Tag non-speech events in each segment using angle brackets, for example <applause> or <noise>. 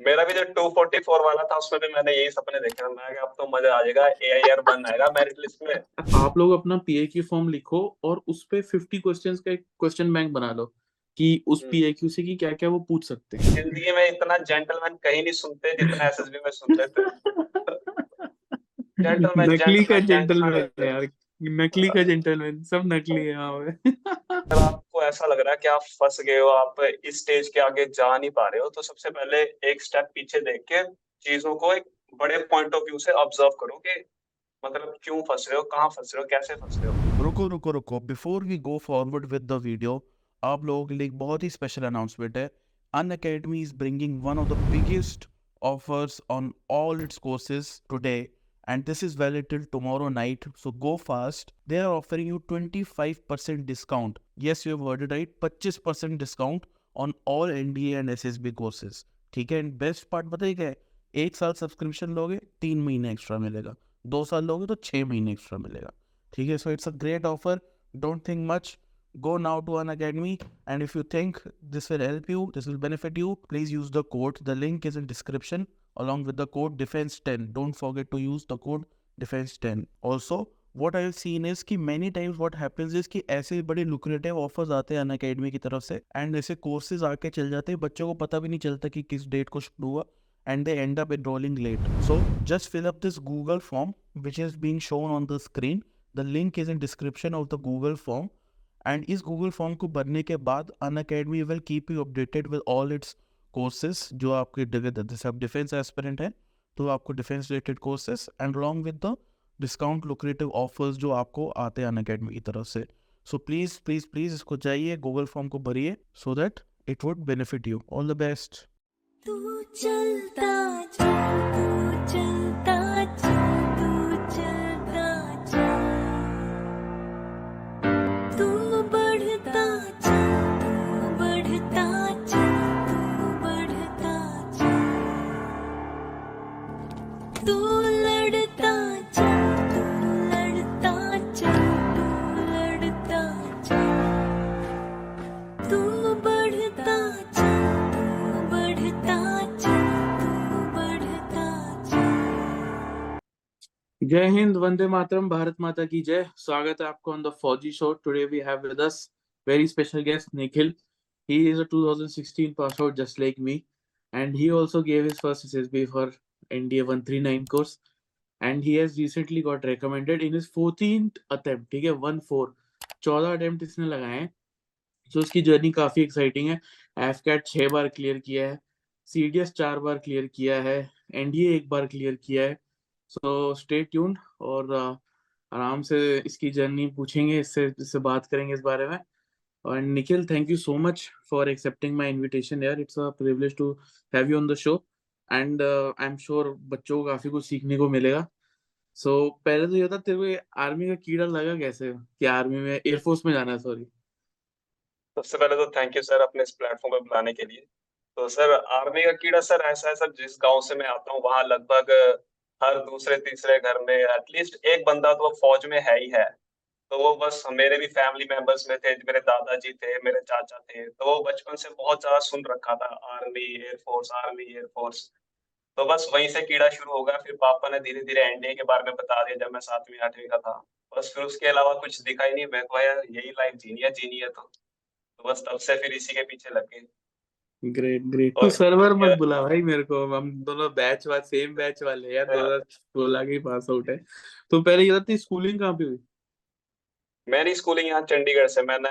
मेरा भी जो 244 वाला था उसमें भी मैंने यही सपने देखे मैं अब तो मज़ा आ जाएगा एआईआर बन आएगा मेरिट लिस्ट में। आप लोग अपना पीएक्यू फॉर्म लिखो और उस पे 50 क्वेश्चंस का एक क्वेश्चन बैंक बना लो कि उस हम्म। पीएक्यू से कि क्या क्या वो पूछ सकते हैं। ज़िंदगी में इतना जेंटलमैन कहीं नहीं सुनते जितना एसएसबी में सुनते थे। <laughs> Gentleman, नकली का जेंटलमैन यार। नकली का जेंटलमैन सब नकली है यहाँ पे। <laughs> अगर आपको ऐसा लग रहा है कि आप फंस गए हो आप इस स्टेज के आगे जा नहीं पा रहे हो तो सबसे पहले एक स्टेप पीछे देख के चीज़ों को एक बड़े पॉइंट ऑफ़ व्यू से ऑब्ज़र्व करो कि मतलब क्यों फंस रहे हो कहाँ फंस रहे हो कैसे फंस रहे हो। रुको रुको रुको। Before we go forward with the video आप लोगों के लिए एक बहुत ही स्पेशल अनाउंसमेंट है। Unacademy is bringing one of the biggest offers on all its courses today. and this is valid till tomorrow night so go fast they are offering you 25% discount yes you have heard it right 25% discount on all nda and ssb courses ठीक है and best part बताइए क्या है एक साल subscription लोगे तीन महीने एक्स्ट्रा मिलेगा दो साल लोगे तो छः महीने एक्स्ट्रा मिलेगा ठीक है so it's a great offer don't think much go now to an academy and if you think this will help you this will benefit you please use the code the link is in description along with the code defense 10 don't forget to use the code defense 10 also what i've seen is कि many times what happens is कि ऐसे बड़े lucrative offers आते हैं अन academy की तरफ से and ऐसे कोर्सेज आके चल जाते हैं बच्चों को पता भी नहीं चलता कि किस डेट को शुरू हुआ and they end up enrolling late so just fill up this google form which is being shown on the screen the link is in description of the google form and इस Google form को भरने के बाद Unacademy will keep you updated with all its courses जो आपके जैसे आप defence aspirant हैं तो आपको defence related courses and along with the discount lucrative offers जो आपको आते हैं अन अकेडमी की तरफ़ से। सो प्लीज़ प्लीज़ प्लीज़ इसको चाहिए गूगल फॉर्म को भरिए so that it would benefit you all the best तू चलता जा, तू चलता जा। जय हिंद, वंदे मातरम, भारत माता की जय। स्वागत है आपको on the Fauji show today we have with us very special guest Nikhil he is a 2016 pass out, just like me. And he also gave his first ssb for nda 139 course. And he has recently got recommended in his 14th attempt, ठीक है? One four चौदह attempt इसने लगाए हैं। So उसकी journey काफ़ी exciting है। AFCAT छह बार क्लियर किया है। सीडीएस चार बार क्लियर किया है। एनडीए एक बार क्लियर किया है। सो स्टे ट्यून्ड और uh, आराम से इसकी जर्नी पूछेंगे इससे इससे बात करेंगे इस बारे में and Nikhil, thank you so much for accepting my invitation here. It's a privilege to have you on the show. And uh, I'm sure बच्चों को काफ़ी कुछ सीखने को मिलेगा. सो So पहले तो ये था तेरे को आर्मी का कीड़ा लगा कैसे कि आर्मी में एयरफोर्स में जाना है सॉरी सबसे पहले तो थैंक यू सर अपने इस प्लेटफॉर्म पे बुलाने के लिए तो सर आर्मी का कीड़ा सर ऐसा है सर जिस गाँव से मैं आता हूँ वहाँ लगभग हर दूसरे तीसरे घर में एटलीस्ट एक बंदा तो फौज में है ही है। तो वो बस मेरे भी फैमिली मेंबर्स में थे, मेरे दादाजी थे, मेरे चाचा थे तो वो बचपन से बहुत ज़्यादा सुन रखा था आर्मी एयरफोर्स आर्मी एयरफोर्स तो बस वहीं से कीड़ा शुरू हो गया, फिर पापा ने धीरे धीरे एनडीए के बारे में बता दिया जब मैं सातवीं, आठवीं का था। बस फिर उसके अलावा कुछ दिखा ही नहीं, मैं को यार यही लाइफ जीनी है जीनी है तो। तो बस तब से फिर इसी के पीछे लग गए। ग्रेट ग्रेट तू सर्वर मत बुला भाई मेरे को। हम दोनों बैच वाले सेम बैच वाले हैं। यार हाँ। 2016 के पास आउट है। तो पहले ये तेरी स्कूलिंग कहाँ पे हुई? मेरी स्कूलिंग यहाँ चंडीगढ़ से। मैंने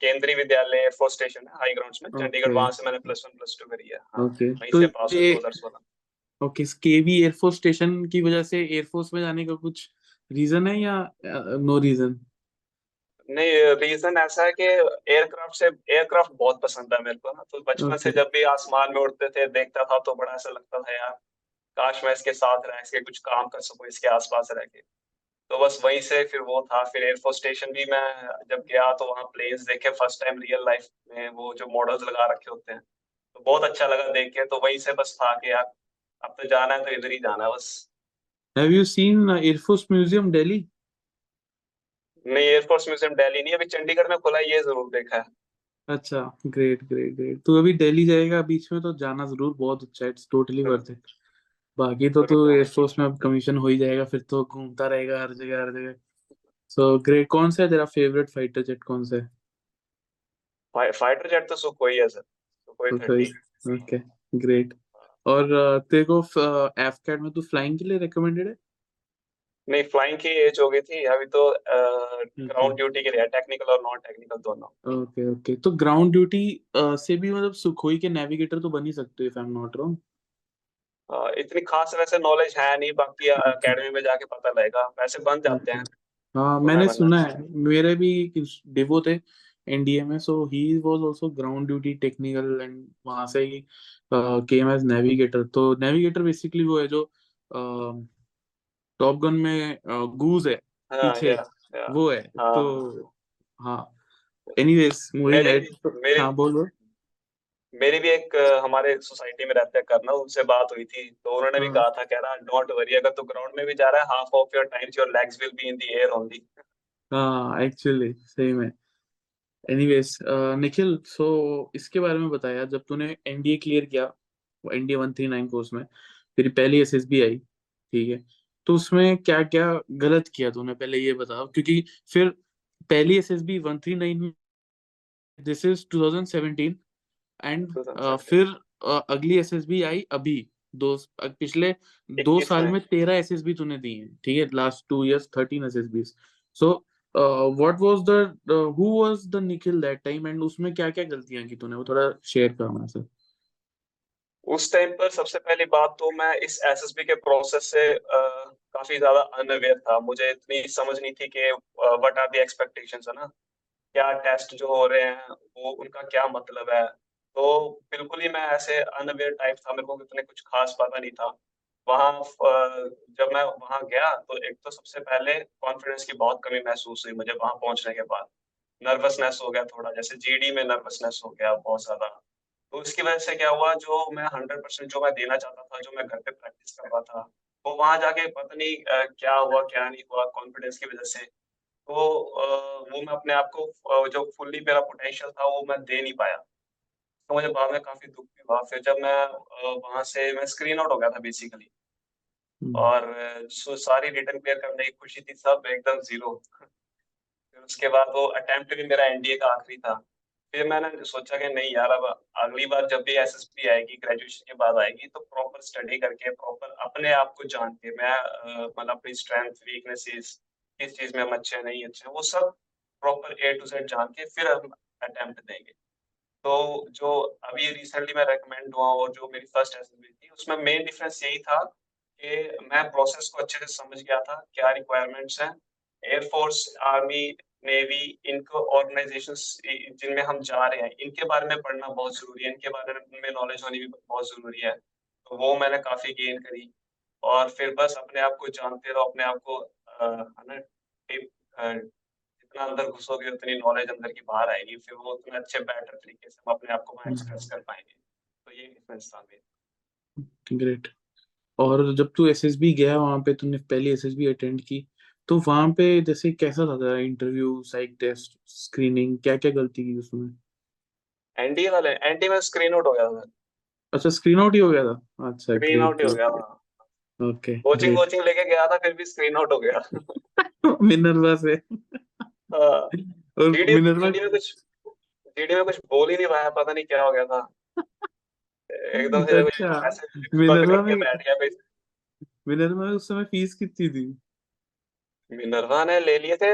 Kendriya Vidyalaya air force station है हाई ग्राउंड्स में। चंडीगढ़ वहाँ से मैंने प्लस वन प्लस टू करी है। हाँ, ओके वहीं तो से पास हुआ ये 2016 ओके केवी एयरफोर्स स्टेशन की वजह से एयरफोर्स में जाने का कुछ रीजन है या नो रीजन नहीं रीजन ऐसा है कि एयरक्राफ्ट से एयरक्राफ्ट बहुत पसंद है मेरे को ना। तो बचपन से जब भी आसमान में उड़ते थे देखता था तो बड़ा ऐसा लगता था यार काश मैं इसके साथ रह इसके कुछ काम कर सकूँ इसके आसपास रह के। तो बस वहीं से फिर वो था। फिर एयरफोर्स स्टेशन भी मैं जब गया तो वहाँ प्लेन्स देखे फ़र्स्ट टाइम रियल लाइफ में वो जो मॉडल्स लगा रखे होते हैं। तो बहुत अच्छा लगा देख के। तो वहीं से बस था कि यार अब तो जाना है तो इधर ही जाना है बस। Have you seen air force museum Delhi नहीं एयरफोर्स म्यूज़ियम दिल्ली नहीं अभी चंडीगढ़ में खुला है, ये ज़रूर देखा है। अच्छा ग्रेट ग्रेट ग्रेट तू अभी दिल्ली जाएगा बीच में तो जाना ज़रूर बहुत अच्छा इट्स टोटली वर्थ इट बाकी तो तू एयरफोर्स में अब कमीशन हो ही जाएगा फिर तो घूमता रहेगा हर जगह हर जगह। सो ग्रेट कौन सा है तेरा फेवरेट फाइटर जेट कौन सा है? फाइटर जेट तो सुखोई है सर सुखोई ओके ग्रेट और तेरे को एफकैट में तू फ्लाइंग के लिए रिकमेंडेड है? नहीं फ्लाइंग की एज हो गई थी अभी तो ग्राउंड ड्यूटी के लिए टेक्निकल और नॉन टेक्निकल दोनों। ओके ओके तो ग्राउंड ड्यूटी से भी मतलब सुखोई के नेविगेटर तो बन ही सकते हो if I am not wrong इतनी खास वैसे नॉलेज है नहीं बाकी एकेडमी में जाके पता लगेगा। वैसे बन जाते हैं। हाँ मैंने सुना है मेरे भी डिवो थे एनडीए में so he was also ground duty technical and वहाँ से ही केम एज नेविगेटर तो नेविगेटर बेसिकली वो है जो टॉप गन में गूज है हाँ पीछे या, या। वो है हाँ। तो हाँ एनीवेज भी- मेरे हाँ बोल मेरी भी एक हमारे सोसाइटी में रहते हैं करना उनसे बात हुई थी तो उन्होंने भी हाँ। कहा था कह रहा डोंट वरी अगर तू ग्राउंड में भी जा रहा है half of your times your legs will be in the air only हाँ एक्चुअली सही में एनीवेज निखिल सो इसके बारे में बताया जब तूने एनडीए क्लियर किया NDA one three nine course में तेरी पहली एसएसबी आई ठीक है तो उसमें क्या क्या गलत किया तूने? पहले ये बताओ क्योंकि फिर पहली SSB one three nine this is 2017 and फिर अ, अगली एसएसबी आई अभी दो पिछले दो साल में। तेरह एसएसबी तूने दी है ठीक है? Last two years thirteen SSB so what was the who was the Nikhil that time and उसमें क्या क्या गलतियाँ की तूने? वो थोड़ा शेयर कर हमारे साथ उस टाइम पर सबसे पहली बात तो मैं इस एसएसबी के प्रोसेस से अ, काफ़ी ज़्यादा अनअवेयर था। मुझे इतनी समझ नहीं थी कि व्हाट आर द एक्सपेक्टेशंस है ना? क्या टेस्ट जो हो रहे हैं, वो, उनका क्या मतलब है? तो बिल्कुल ही मैं ऐसे अनअवेयर टाइप था। मेरे को इतने कुछ खास पता नहीं था। वहाँ जब मैं वहाँ गया तो एक तो सबसे पहले कॉन्फिडेंस की बहुत कमी महसूस हुई मुझे वहाँ पहुँचने के बाद। नर्वसनेस हो गया थोड़ा, जैसे जीडी में नर्वसनेस हो गया बहुत ज़्यादा। तो उसकी वजह से क्या हुआ, जो मैं हंड्रेड परसेंट जो मैं देना चाहता था, जो मैं घर पे प्रैक्टिस कर रहा था वो वहाँ जाके पता नहीं क्या हुआ क्या नहीं हुआ कॉन्फिडेंस की वजह से। तो वो मैं अपने आप को जो फुल्ली मेरा पोटेंशियल था वो मैं दे नहीं पाया। तो मुझे बाद में काफ़ी दुख भी हुआ। फिर जब मैं वहाँ से मैं स्क्रीन आउट हो गया था बेसिकली हम्म, और सो सारी रिटर्न क्लियर करने की खुशी थी सब एकदम ज़ीरो <laughs> फिर उसके बाद वो अटेम्प्ट भी मेरा एनडीए का आखिरी था। फिर मैंने सोचा कि नहीं यार, अब अगली बार जब भी एसएसबी आएगी ग्रेजुएशन के बाद आएगी तो प्रॉपर स्टडी करके प्रॉपर अपने आप को जान के, मैं मतलब अपनी स्ट्रेंथ वीकनेसेस किस चीज़ में हम अच्छे नहीं अच्छे वो सब प्रॉपर ए टू जेड जान के फिर हम अटेम्प्ट देंगे। तो जो अभी रिसेंटली मैं रेकमेंड हुआ और जो मेरी फ़र्स्ट एसएसबी थी, उसमें मेन डिफरेंस यही था कि मैं प्रोसेस को अच्छे से समझ गया था, क्या रिक्वायरमेंट्स हैं। एयरफोर्स आर्मी नेवी इनको ऑर्गेनाइजेशंस जिनमें हम जा रहे हैं इनके बारे में पढ़ना बहुत ज़रूरी है इनके बारे में नॉलेज होनी भी बहुत ज़रूरी है। तो वो मैंने काफ़ी गेन करी और फिर बस अपने आप को जानते रहो अपने आप को है ना जितना अंदर घुसोगे उतनी नॉलेज अंदर की बाहर आएगी फिर वो उतने अच्छे बेटर तरीके से हम अपने आप को वहाँ एक्सप्रेस कर पाएँगे। तो ये डिफरेंस था मेरा। ग्रेट और जब तू एसएसबी गया वहाँ पे तूने पहली एसएसबी अटेंड की तो वहाँ पे जैसे कैसा था इंटरव्यू साइक टेस्ट स्क्रीनिंग क्या क्या गलती की उसमें? एनडीए वाले एनडीए में स्क्रीन आउट हो गया था। अच्छा स्क्रीन आउट ही हो गया था? अच्छा स्क्रीन आउट ही हो गया था। ओके कोचिंग कोचिंग लेके गया था फिर भी स्क्रीन आउट हो गया। <laughs> मिनरवा से हाँ, और जीडी मिनरवा जीडी में कुछ जीडी में कुछ बोल ही नहीं पाया पता नहीं क्या हो गया था। एकदम से अच्छा, मिनरवा में बैठ गया मिनरवा में उस समय फ़ीस कितनी थी? मिनरवा ने ले लिए थे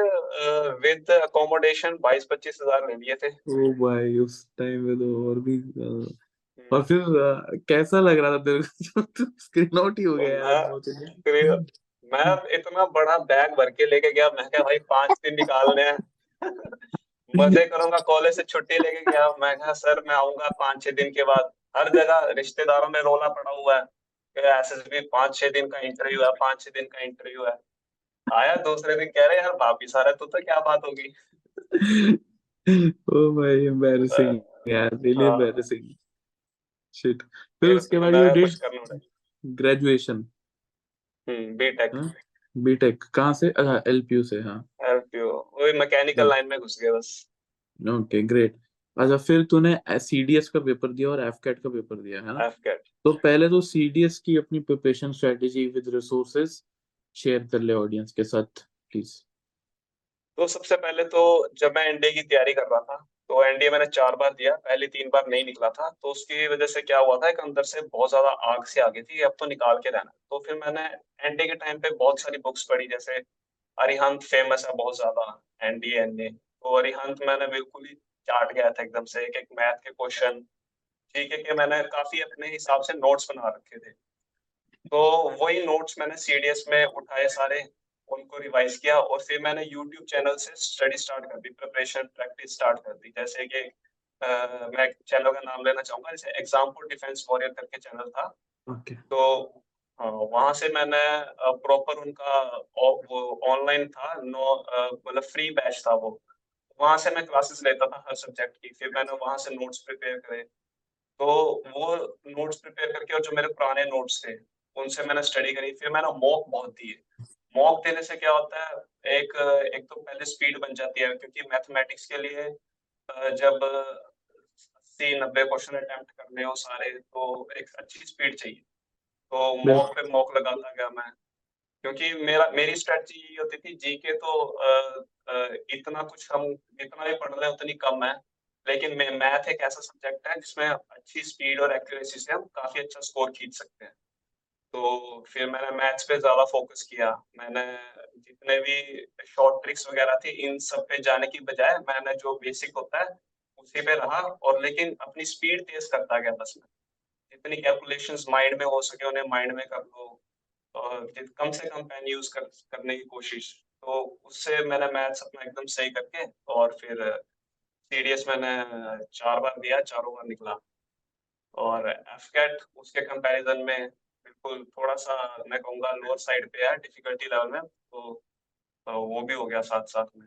विद अकोमोडेशन बाईस पच्चीस हज़ार ले लिए थे। ओ भाई उस टाइम में तो और भी और फिर कैसा लग रहा था तेरे को? <laughs> स्क्रीन आउट ही हो गया यार। मैं इतना बड़ा बैग भर के लेके गया मैं क्या भाई पाँच दिन निकालने हैं। <laughs> मज़े करूँगा कॉलेज से छुट्टी लेके गया। मैं कहा सर मैं आऊँगा पाँच छह दिन के बाद। हर जगह रिश्तेदारों में रोला पड़ा हुआ है। एसएसबी पाँच छह दिन का इंटरव्यू है पाँच छह दिन का इंटरव्यू है। आया दूसरे दिन कह रहे यार वापिस आ रहा है तो, तो क्या बात होगी <laughs> ओ भाई एम्बैरेसिंग यार रियली हाँ। एम्बैरेसिंग शिट फिर उसके बाद you did graduation hmm BTech हाँ? बीटेक कहाँ से? अच्छा एलपीयू से हाँ। एलपीओ वही मैकेनिकल। लाइन में घुस गया बस। ओके ग्रेट अच्छा फिर तूने सीडीएस का पेपर दिया और एफकेट का पेपर दिया है ना? एफकेट तो पहले तो सीडीएस की अपनी preparation strategy with resources share कर ले ऑडियंस के साथ प्लीज़ तो सबसे पहले तो जब मैं एनडीए की तैयारी कर रहा था तो एनडीए मैंने चार बार दिया, पहले तीन बार नहीं निकला था तो उसकी वजह से क्या हुआ था, एक अंदर से बहुत ज़्यादा आग से आ गई थी, अब तो निकाल के रहना तो फिर मैंने एनडीए के टाइम पे बहुत सारी बुक्स पढ़ी, जैसे अरिहंत फ़ेमस है बहुत ज़्यादा एनडीए एनडीए तो अरिहंत मैंने बिल्कुल ही चाट गया था एकदम से एक एक मैथ के क्वेश्चन ठीक है कि मैंने काफ़ी अपने हिसाब से नोट्स बना रखे थे। तो वही नोट्स मैंने सीडीएस में उठाए सारे उनको रिवाइज किया और फिर मैंने यूट्यूब चैनल से स्टडी स्टार्ट कर दी प्रिपरेशन प्रैक्टिस स्टार्ट कर दी। जैसे कि अ, मैं चैनल का नाम लेना चाहूँगा जैसे एग्ज़ाम फॉर डिफेंस वॉरियर करके चैनल था। ओके तो हाँ, वहाँ से मैंने प्रॉपर उनका ऑनलाइन था नो मतलब फ्री बैच था वो। वहाँ से मैं क्लासेस लेता था हर सब्जेक्ट की फिर मैंने वहाँ से नोट्स प्रिपेयर करे। तो वो नोट्स प्रिपेयर करके और जो मेरे पुराने नोट्स थे उनसे मैंने स्टडी करी। फिर मैंने मॉक बहुत दिए मॉक देने से क्या होता है एक एक तो पहले स्पीड बन जाती है क्योंकि मैथमेटिक्स के लिए जब अस्सी नब्बे क्वेश्चन अटेम्प्ट करने हो सारे तो एक अच्छी स्पीड चाहिए। तो मॉक पे मॉक लगाता गया मैं। क्योंकि मेरा मेरी स्ट्रेटजी ये होती थी जीके तो अ, अ, इतना कुछ हम जितना भी पढ़ रहे हैं उतनी कम है। लेकिन मैथ एक ऐसा सब्जेक्ट है जिसमें अच्छी स्पीड और एक्यूरेसी से हम काफ़ी अच्छा स्कोर खींच सकते हैं। तो फिर मैंने मैथ्स पे ज़्यादा फोकस किया। मैंने जितने भी शॉर्ट ट्रिक्स वगैरह थी, इन सब पे जाने की बजाय मैंने जो बेसिक होता है, उसी पे रहा और लेकिन अपनी स्पीड तेज करता गया बस में। जितनी कैलकुलेशंस माइंड में हो सके, उन्हें माइंड में कर लो और कम से कम पेन यूज़ कर, करने की कोशिश। तो उससे मैंने मैथ्स अपना एकदम सही करके और फिर सीडीएस मैंने चार बार दिया, चारों बार निकला। और एफकेट उसके कंपैरिजन में बिल्कुल थोड़ा सा मैं कहूँगा लोअर साइड पे है डिफिकल्टी लेवल में तो, तो वो भी हो गया साथ साथ में।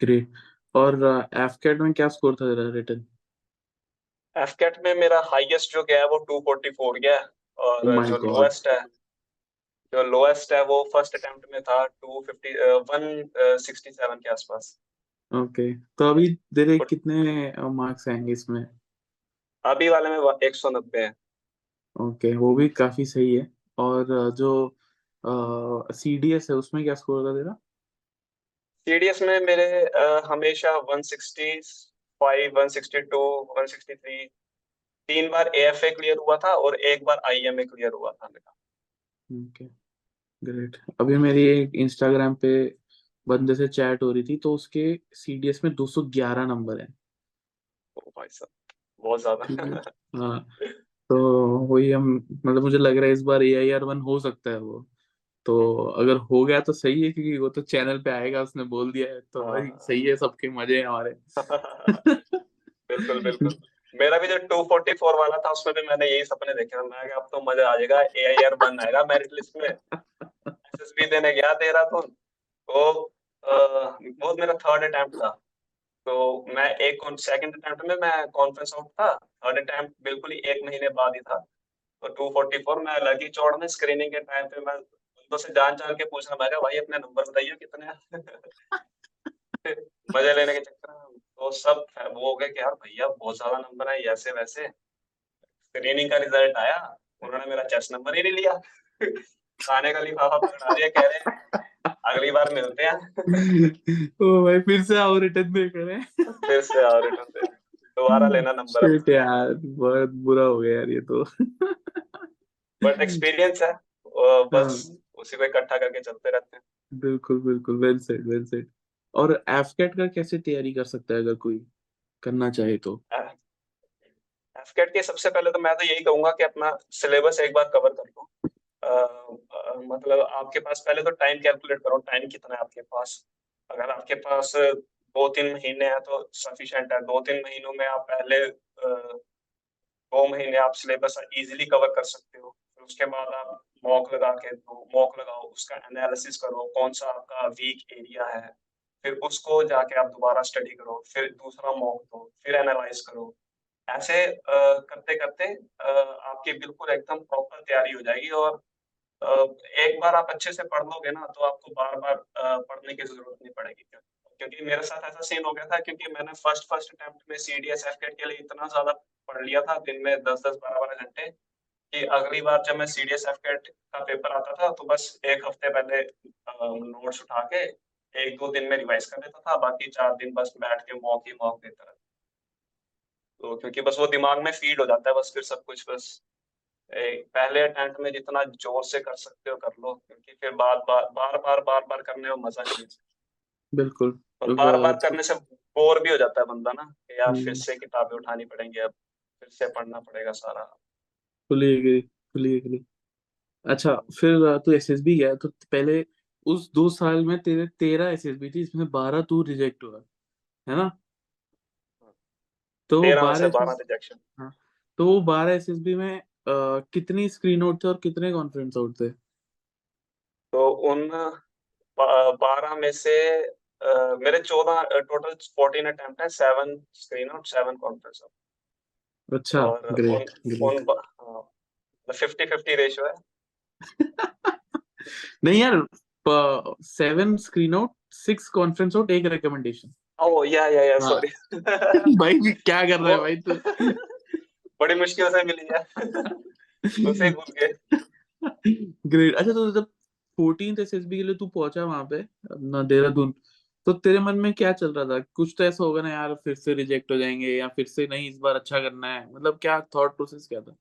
ग्रेट और एफकेट में क्या स्कोर था तेरा रिटर्न एफकेट में मेरा हाईएस्ट जो गया है वो 244 गया है और Oh जो लोएस्ट है जो लोएस्ट है वो फ़र्स्ट अटेम्प्ट में था 250 167 के आसपास। Okay okay. तो अभी तेरे कितने मार्क्स आएँगे इसमें? अभी वाले में 190 है। ओके वो भी काफ़ी सही है। और जो सीडीएस है उसमें क्या स्कोर था तेरा? सीडीएस में मेरे अ, हमेशा 165 162 163 तीन बार एएफए क्लियर हुआ था और एक बार आईएमए क्लियर हुआ था मेरा। ओके ग्रेट अभी मेरी एक इंस्टाग्राम पे बंदे से चैट हो रही थी तो उसके सीडीएस में 211 नंबर है। ओ भाई साहब बहुत ज़्यादा। हाँ। <laughs> तो वही हम मतलब मुझे लग रहा है इस बार ए आई आर वन हो सकता है वो। तो अगर हो गया तो सही है क्योंकि वो तो चैनल पे आएगा उसने बोल दिया है तो भाई हाँ। सही है सबके मज़े हैं हमारे। <laughs> बिल्कुल बिल्कुल। मेरा भी जो 244 वाला था उसमें भी मैंने यही सपने देखे थे मैं अब तो मज़ा आ जाएगा ए आई आर बन आएगा मेरिट लिस्ट में। <laughs> एसएसबी देने गया देहरादून तो। अ, वो मेरा थर्ड अटेम्प्ट था। तो मैं एक सेकंड अटेम्प्ट में मैं कॉन्फ्रेंस आउट था थर्ड अटेम्प्ट बिल्कुल ही एक महीने बाद ही था। तो 244 मैं लगी चौड़ में स्क्रीनिंग के टाइम पे मैं उनको से जान जान के पूछना मैं भाई, अपने नंबर बताइए, कितने <laughs> मज़े लेने के चक्कर तो सब वो हो गए कि यार, भैया, बहुत ज़्यादा नंबर है ऐसे, वैसे। स्क्रीनिंग का रिज़ल्ट आया, उन्होंने मेरा चेस्ट नंबर ही नहीं लिया। <laughs> खाने का लिफाफा पकड़ा दिया, कह रहे अगली बार मिलते हैं। <laughs> ओ भाई फिर से आओ रिटर्न दे करें फिर से आओ रिटर्न दे दोबारा लेना <laughs> नंबर यार बहुत बुरा हो गया यार ये तो। बट एक्सपीरियंस है। बस उसी को इकट्ठा करके चलते रहते हैं। बिल्कुल बिल्कुल। वेल सेड वेल सेड और एफकेट का कैसे तैयारी कर सकता है अगर कोई करना चाहे तो? एफकेट के सबसे पहले तो मैं तो यही कहूँगा कि अपना सिलेबस एक बार कवर कर लो। मतलब आपके पास पहले तो टाइम कैलकुलेट करो टाइम कितना है आपके पास। अगर आपके पास दो तीन महीने हैं तो सफिशेंट है। दो तीन महीनों में आप पहले दो महीने आप सिलेबस इजीली कवर कर सकते हो। फिर उसके बाद आप मॉक लगा के दो मॉक लगाओ, उसका एनालिसिस करो, कौन सा आपका वीक एरिया है। फिर उसको जाके आप दोबारा स्टडी करो, फिर दूसरा मॉक दो, फिर एनालाइज करो। ऐसे करते करते आपकी बिल्कुल एकदम प्रॉपर तैयारी हो जाएगी और एक बार आप अच्छे से पढ़ लोगे ना तो आपको बार बार पढ़ने की ज़रूरत नहीं पड़ेगी क्योंकि मेरे साथ ऐसा सीन हो गया था क्योंकि मैंने फ़र्स्ट फ़र्स्ट अटेम्प्ट में सी डी के लिए इतना ज़्यादा पढ़ लिया था दिन में दस दस बारह बारह घंटे कि अगली बार जब मैं सी डी का पेपर आता था तो बस एक हफ़्ते पहले नोट्स उठा के एक दो दिन में रिवाइज कर लेता था, बाकी चार दिन बस बैठ के मॉक ही मॉक देता रहता तो क्योंकि बस वो दिमाग में फ़ीड हो जाता है, बस फिर सब कुछ, बस पहले अटेम्प्ट में जितना ज़ोर से कर सकते हो कर लो क्योंकि फिर बार बार बार बार बार बार करने में मज़ा नहीं है बिल्कुल। और बार बार करने से बोर भी हो जाता है बंदा ना कि यार फिर हम्म। से किताबें उठानी पड़ेंगी अब फिर से पढ़ना पड़ेगा सारा। फुली एग्री फुली एग्री अच्छा फिर तू एसएसबी गया तो पहले उस दो साल में तेरे तेरह एसएसबी थी इसमें बारह तू रिजेक्ट हुआ है ना? तो बारह रिजेक्शन तो वो बारह एसएसबी में कितनी स्क्रीन आउट थे और कितने कॉन्फ्रेंस आउट थे? तो उन बारह में से अ, मेरे चौदह टोटल फोर्टीन अटेम्प्ट है seven screen out seven conference out अच्छा ग्रेट उन ग्रेट फिफ्टी फिफ्टी रेशियो है। नहीं यार seven screen out six conference out एक रिकमेंडेशन ओह या या या। सॉरी भाई क्या कर रहा है भाई तू? बड़ी मुश्किल से मिली है। <laughs> उसे भूल गए। ग्रेट अच्छा तो जब फोर्टीन एसएसबी के लिए तू पहुँचा वहाँ पे अपना देहरादून तो तेरे मन में क्या चल रहा था? कुछ तो ऐसा होगा ना यार फिर से रिजेक्ट हो जाएँगे या फिर से नहीं इस बार अच्छा करना है। मतलब क्या थॉट प्रोसेस क्या था?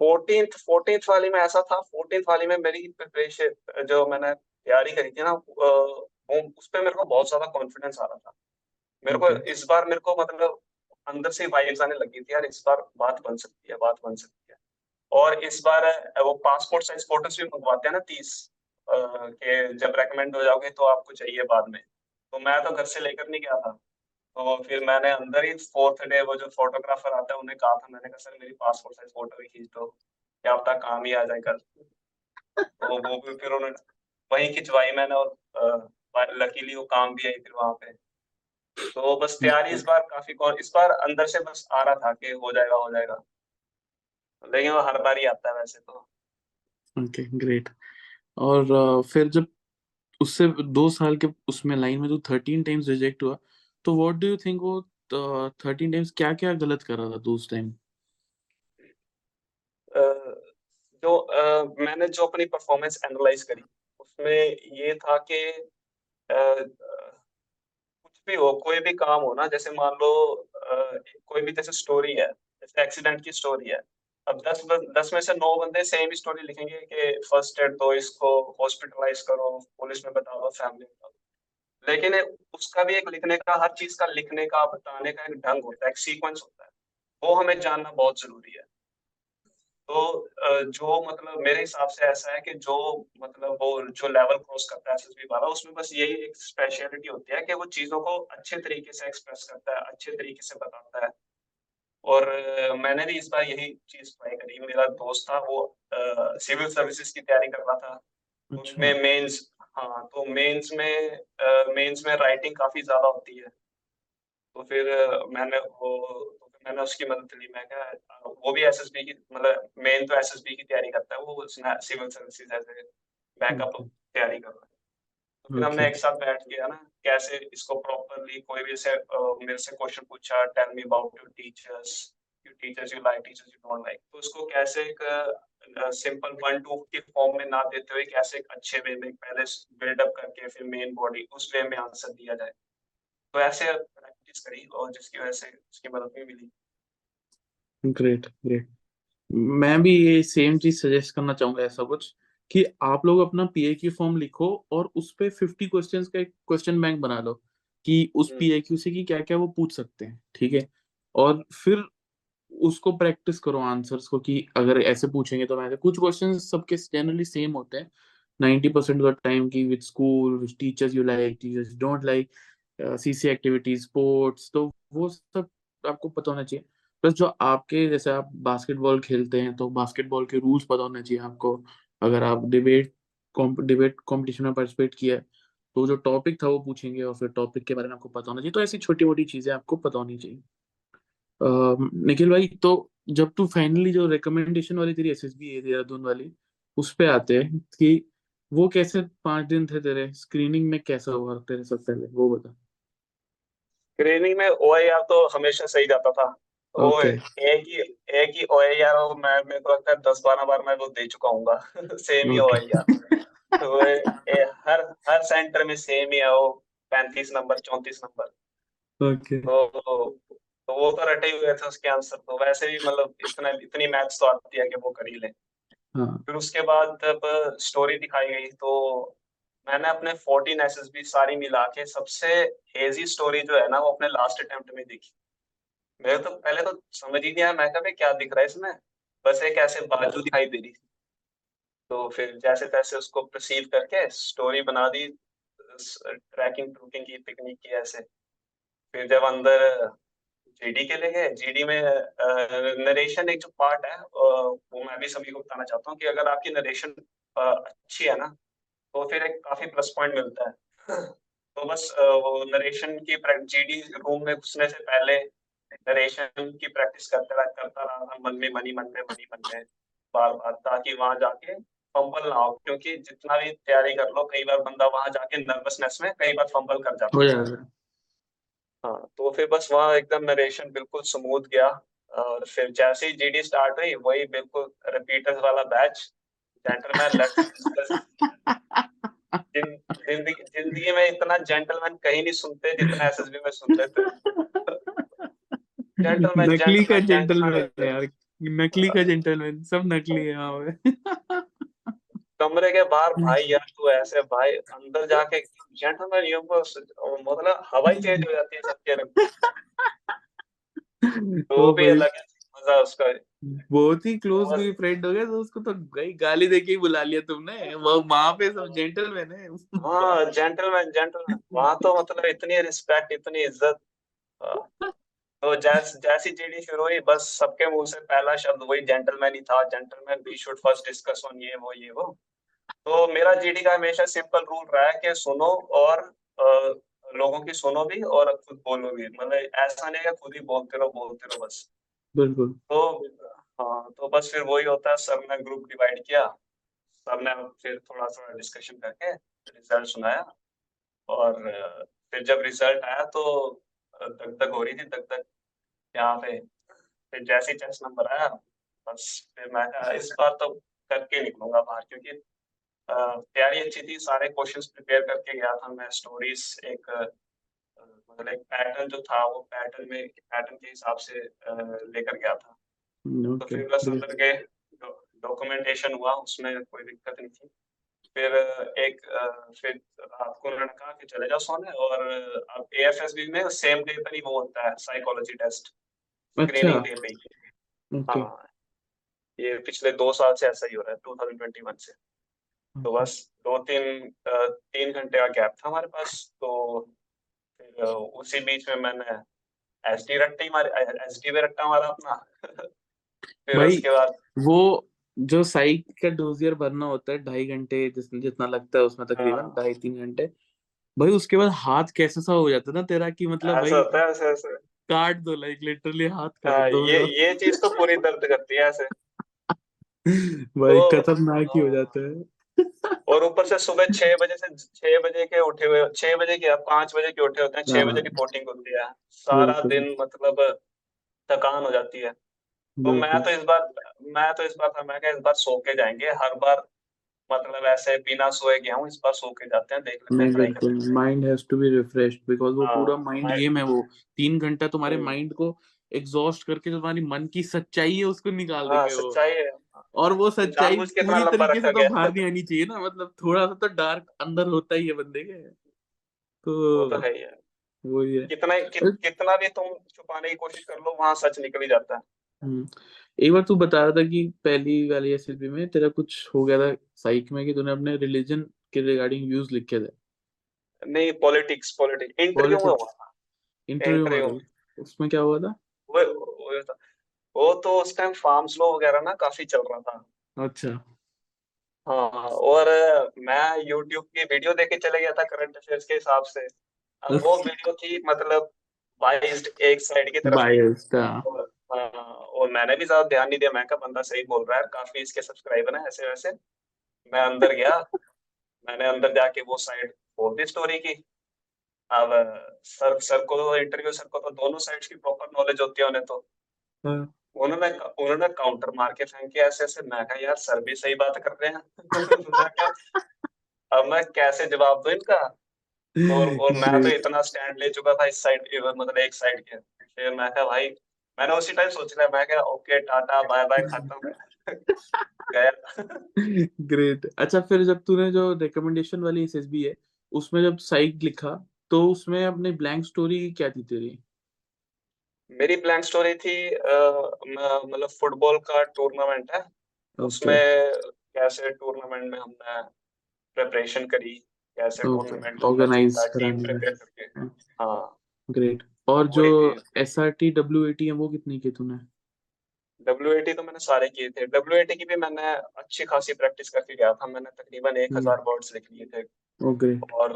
फोर्टींथ फोर्टींथ वाली में ऐसा था फोर्टींथ वाली में मेरी प्रिपरेशन जो मैंने तैयारी करी थी ना उस पे मेरे को बहुत ज़्यादा कॉन्फिडेंस आ रहा था। मेरे को इस बार मेरे को मतलब अंदर से वाइब्स आने लगी थी, यार, इस बार बात बन सकती है, बात बन सकती है। और इस बार वो पासपोर्ट साइज़ फ़ोटोज़ भी मंगवाते हैं ना तीस के जब रेकमेंड हो जाओगे तो आपको चाहिए बाद में। तो मैं तो घर से लेकर नहीं गया था। तो फिर मैंने अंदर ही फोर्थ डे वो जो फोटोग्राफर आता है, उन्हें कहा था, मैंने कहा, सर, मेरी पासपोर्ट साइज़ फ़ोटो भी खींच दो, क्या पता काम ही आ जाए कल। तो वो भी, फिर उन्होंने वही खिंचवाई मैंने और लकीली वो काम भी आई फिर वहाँ पे। तो बस तैयारी इस बार काफ़ी कौन इस बार अंदर से बस आ रहा था कि हो जाएगा हो जाएगा। लेकिन वो हर बार ही आता है वैसे तो। Okay okay, great. और फिर जब उससे दो साल के उसमें लाइन में तू थर्टीन टाइम्स रिजेक्ट हुआ तो व्हाट डू यू थिंक वो थर्टीन टाइम्स क्या क्या गलत कर रहा था तू उस टाइम जो अ, मैंने जो अपनी परफॉर्मेंस एनालाइज करी उसमें ये था कि कुछ भी हो, कोई भी काम हो ना, जैसे मान लो कोई भी जैसे स्टोरी है, जैसे एक्सीडेंट की स्टोरी है, अब दस दस में से नौ बंदे सेम स्टोरी लिखेंगे कि फ़र्स्ट एड दो इसको हॉस्पिटलाइज करो पुलिस में बता दो फैमिली में लेकिन उसका भी एक लिखने का, हर चीज़ का लिखने का, बताने का एक ढंग होता है, एक सीक्वेंस होता है। वो हमें जानना बहुत ज़रूरी है। तो जो मतलब मेरे हिसाब से ऐसा है कि जो मतलब वो जो लेवल क्रॉस करता है एसएसबी वाला उसमें बस यही एक स्पेशलिटी होती है कि वो चीज़ों को अच्छे तरीके से एक्सप्रेस करता है अच्छे तरीके से बताता है। और मैंने भी इस बार यही चीज़ ट्राई करी। मेरा दोस्त था वो सिविल सर्विसेज़ की तैयारी कर रहा था। अच्छा। उसमें मेंस हाँ तो मेंस में मेंस में राइटिंग काफ़ी ज़्यादा होती है। तो फिर मैंने वो मैंने उसकी मदद ली। मैं क्या वो भी एसएसबी की मतलब मेन तो एसएसबी की तैयारी करता है वो सिविल सर्विसेज़ एज बैकअप तैयारी कर रहा है। तो फिर हमने एक साथ बैठ के है ना कैसे इसको प्रॉपरली कोई भी ऐसे मेरे से क्वेश्चन पूछा tell me about your teachers your teachers you like teachers you don't like तो उसको कैसे एक सिंपल वन टू के फॉर्म में ना देते हुए कैसे एक अच्छे वे में पहले बिल्डअप करके फिर मेन बॉडी उस वे में आंसर दिया जाए। तो ऐसे प्रैक्टिस करी और जिसकी वजह से उसकी मदद भी मिली। ग्रेट ग्रेट मैं भी ये सेम चीज़ सजेस्ट करना चाहूँगा ऐसा कुछ कि आप लोग अपना पीएक्यू फॉर्म लिखो और उस पे 50 क्वेश्चंस का एक क्वेश्चन बैंक बना लो कि उस हम्म। पीएक्यू से कि क्या क्या वो पूछ सकते हैं ठीक है? और फिर उसको प्रैक्टिस करो आंसर्स को कि अगर ऐसे पूछेंगे तो वैसे कुछ क्वेश्चंस सबके जनरली सेम होते हैं। 90% परसेंट ऑफ़ द टाइम की with school with teachers you like teachers don't like CC activities sports तो वो सब आपको पता होना चाहिए। प्लस जो आपके, जैसे आप बास्केटबॉल खेलते हैं तो बास्केटबॉल के रूल्स पता होने चाहिए आपको। अगर आप डिबेट डिबेट कॉम्पिटिशन में पार्टिसिपेट किया है तो जो टॉपिक था वो पूछेंगे और फिर टॉपिक के बारे में आपको पता होना चाहिए। तो ऐसी छोटी मोटी चीज़ें आपको पता होनी चाहिए। निखिल भाई तो जब तू फाइनली जो रिकमेंडेशन वाली तेरी एसएसबी है देहरादून वाली, उस पर आते हैं कि वो कैसे पाँच दिन थे तेरे? स्क्रीनिंग में कैसा हुआ तेरे सब पहले? वो बता। स्क्रीनिंग में ओआईआर तो हमेशा सही जाता था। वो. एक ही एक ही और मैं मेरे को लगता है दस बारह बार मैं वो दे चुका हूँगा। सेम <laughs> ही. ओआईआर तो वो ए, हर हर सेंटर में सेम ही है वो पैंतीस नंबर चौंतीस नंबर। ओके। तो तो वो तो रटे हुए थे उसके आंसर तो वैसे भी मतलब इतना इतनी मैथ्स तो आती है कि वो कर ही ले। हाँ। फिर उसके बाद जब स्टोरी दिखाई गई तो मैंने अपने 14 एसएसबी सारी मिला के सबसे हेजी स्टोरी जो है ना वो अपने लास्ट अटेम्प्ट में देखी। मेरे तो पहले तो समझ ही नहीं आया मैं कहा क्या दिख रहा है इसमें? बस एक ऐसे बाजू दिखाई दे रही तो फिर जैसे तैसे उसको परसीव करके स्टोरी बना दी ट्रैकिंग ट्रूकिंग की पिकनिक की ऐसे। फिर जब अंदर जीडी के लिए गए जीडी में नरेशन एक जो पार्ट है वो मैं भी सभी को बताना चाहता हूँ कि अगर आपकी नरेशन अच्छी है ना तो फिर एक काफ़ी प्लस पॉइंट मिलता है। तो बस वो नरेशन की जीडी रूम में घुसने से पहले नरेशन की प्रैक्टिस करते रहा करता रहा था। मन में मनी मन में मनी मन में बार बार ताकि वहाँ जाके फंबल ना हो क्योंकि जितना भी तैयारी कर लो कई बार बंदा वहाँ जाके नर्वसनेस में कई बार फंबल कर जाता है। हाँ तो फिर बस वहाँ एकदम नरेशन बिल्कुल स्मूथ गया और फिर जैसे ही जीडी स्टार्ट हुई वही बिल्कुल रिपीटर्स वाला बैच <laughs> जेंटलमैन ज़िंदगी ज़िंदगी में इतना जेंटलमैन कहीं नहीं सुनते जितना एसएसबी में सुनते थे Gentleman, नकली का जेंटलमैन यार नकली का जेंटलमैन सब नकली है यहाँ पे। कमरे के बाहर <laughs> भाई यार तू ऐसे भाई अंदर जाके जेंटलमैन ये बस मतलब हवा ही चेंज हो जाती है सबके रंग तो भी अलग है। मज़ा उसका। बहुत ही क्लोज कोई फ्रेंड हो गया तो उसको तो गई गाली देके ही बुला लिया तुमने। वो वहाँ पे सब जेंटलमैन है। हाँ जेंटलमैन जेंटलमैन वहाँ तो मतलब इतनी रिस्पेक्ट इतनी इज़्ज़त हाँ। तो जैस जैसी जीडी शुरू हुई बस सबके मुँह से पहला शब्द वही जेंटलमैन ही था। Gentleman we should first discuss on ये वो ये वो। तो मेरा जीडी का हमेशा सिंपल रूल रहा है कि सुनो और लोगों की सुनो भी और खुद बोलो भी। मतलब ऐसा नहीं है खुद ही बोलते रहो बोलते रहो बस। बिल्कुल। तो हाँ तो बस फिर वही होता है सर ने ग्रुप डिवाइड किया। सर ने फिर थोड़ा थोड़ा डिस्कशन करके रिज़ल्ट सुनाया और फिर जब रिज़ल्ट आया तो दग दग हो रही थी दग दग यहाँ पे फिर जैसे ही टेस्ट नंबर आया बस फिर मैं इस बार तो करके निकलूँगा बाहर क्योंकि अ, तैयारी अच्छी थी सारे क्वेश्चंस प्रिपेयर करके गया था मैं स्टोरीज एक अ, मतलब एक पैटर्न जो था वो पैटर्न में पैटर्न के हिसाब से लेकर गया था। तो फिर बस अंदर गए डॉक्यूमेंटेशन हुआ उसमें कोई दिक्कत नहीं थी। फिर एक फिर रात को उन्होंने कहा कि चले जाओ सोने और अब एएफएसबी में सेम डे पर ही वो होता है साइकोलॉजी टेस्ट स्क्रीनिंग डे पे ही। हाँ ये पिछले दो साल से ऐसा ही हो रहा है 2021 से। तो बस दो तीन तीन घंटे का गैप था हमारे पास तो फिर उसी बीच में मैंने एस डी रट्टा ही मारे एस डी में रट्टा मारा अपना। <laughs> फिर भाई, उसके बाद वो जो साइक का डोजियर भरना होता है ढाई घंटे जितना लगता है उसमें तकरीबन हाँ। ढाई तीन घंटे। भाई उसके बाद हाथ कैसे सा हो जाता है ना तेरा कि मतलब भाई होता है ऐसे ऐसे। काट दो लाइक लिटरली हाथ हाँ, काट दो। ये ये चीज़ तो पूरी दर्द करती है ऐसे। <laughs> भाई तो- खतरनाक हो हाँ। जाता है। और ऊपर से सुबह छह बजे से छह बजे के उठे हुए छह बजे के पाँच बजे के उठे होते हैं छह हाँ। बजे रिपोर्टिंग होती है। सारा दिन मतलब थकान हो जाती है। तो मैं तो इस बार मैं तो इस बार था मैं कहा इस बार सो के जाएँगे। हर बार मतलब ऐसे बिना सोए गया हूँ इस बार सो के जाते हैं देख लेते हैं ट्राई करते हैं। Mind has to be refreshed because वो हाँ, पूरा माइंड गेम है वो। तीन घंटा तुम्हारे हम्म। माइंड को एग्जॉस्ट करके जो तुम्हारी मन की सच्चाई है उसको निकाल हाँ देंगे सच्चाई है। और वो सच्चाई जानबूझ पूरी तरीके से तो बाहर नहीं आनी चाहिए ना मतलब थोड़ा सा तो डार्क अंदर होता ही है बंदे के। तो वो तो तो है ही। है। है कितना कि, कितना भी तुम छुपाने की कोशिश कर लो वहाँ सच निकल ही जाता है। हम्म। एक बार तू बता रहा था कि पहली वाली एसएलपी में तेरा कुछ हो गया था साइक में कि तूने अपने रिलीजन के रिगार्डिंग व्यूज़ लिखे थे? नहीं पॉलिटिक्स पॉलिटिक्स इंटरव्यू में हुआ। था। इंटरव्यू में। उसमें क्या हुआ था? वो वो था। वो तो उस टाइम फार्म्स लॉ वगैरह ना काफ़ी चल रहा था। अच्छा। हाँ और मैं YouTube की वीडियो देख के चले गया था करंट अफेयर्स के हिसाब से। वो <laughs> वीडियो थी मतलब बाइस्ड एक साइड की तरफ़ थी। बायस्ड और हाँ, और मैंने भी ज़्यादा ध्यान नहीं दिया। मैं कहा बंदा सही बोल रहा है। काफ़ी इसके सब्सक्राइबर हैं ऐसे वैसे। मैं अंदर गया। <laughs> मैंने अंदर जाके वो साइड खोल दी स्टोरी की। अब सर सर को तो इंटरव्यू सर को तो दोनों साइड्स की प्रॉपर नॉलेज होती है उन्हें तो। हाँ। उन्होंने उन्होंने काउंटर मार के फेंके ऐसे ऐसे। मैं कहा यार सर भी सही बात कर रहे हैं। <laughs> अब मैं कैसे जवाब दूँ इनका? और और मैं तो <laughs> इतना स्टैंड ले चुका था इस साइड मतलब एक साइड के। फिर मैं कहा भाई मैंने उसी टाइम सोच लिया। मैं कहा ओके टाटा बाय बाय खत्म। <laughs> गया। ग्रेट अच्छा फिर जब तूने जो रिकमेंडेशन वाली एसएसबी है उसमें जब साइट लिखा तो उसमें अपनी ब्लैंक स्टोरी क्या थी तेरी? मेरी ब्लैंक स्टोरी थी मतलब फुटबॉल का टूर्नामेंट है। ओके उसमें कैसे टूर्नामेंट में हमने प्रिपरेशन करी कैसे ओके टूर्नामेंट ऑर्गेनाइज करके। हाँ। हाँ। ग्रेट और वही जो थी एसआरटी डब्ल्यूएटी है वो कितनी की तूने? डब्ल्यू ए टी तो मैंने सारे किए थे। डब्ल्यू ए टी की भी मैंने अच्छी खासी प्रैक्टिस करके गया था। मैंने तकरीबन एक हम्म हज़ार वर्ड्स लिख लिए थे। ओ ग्रेट और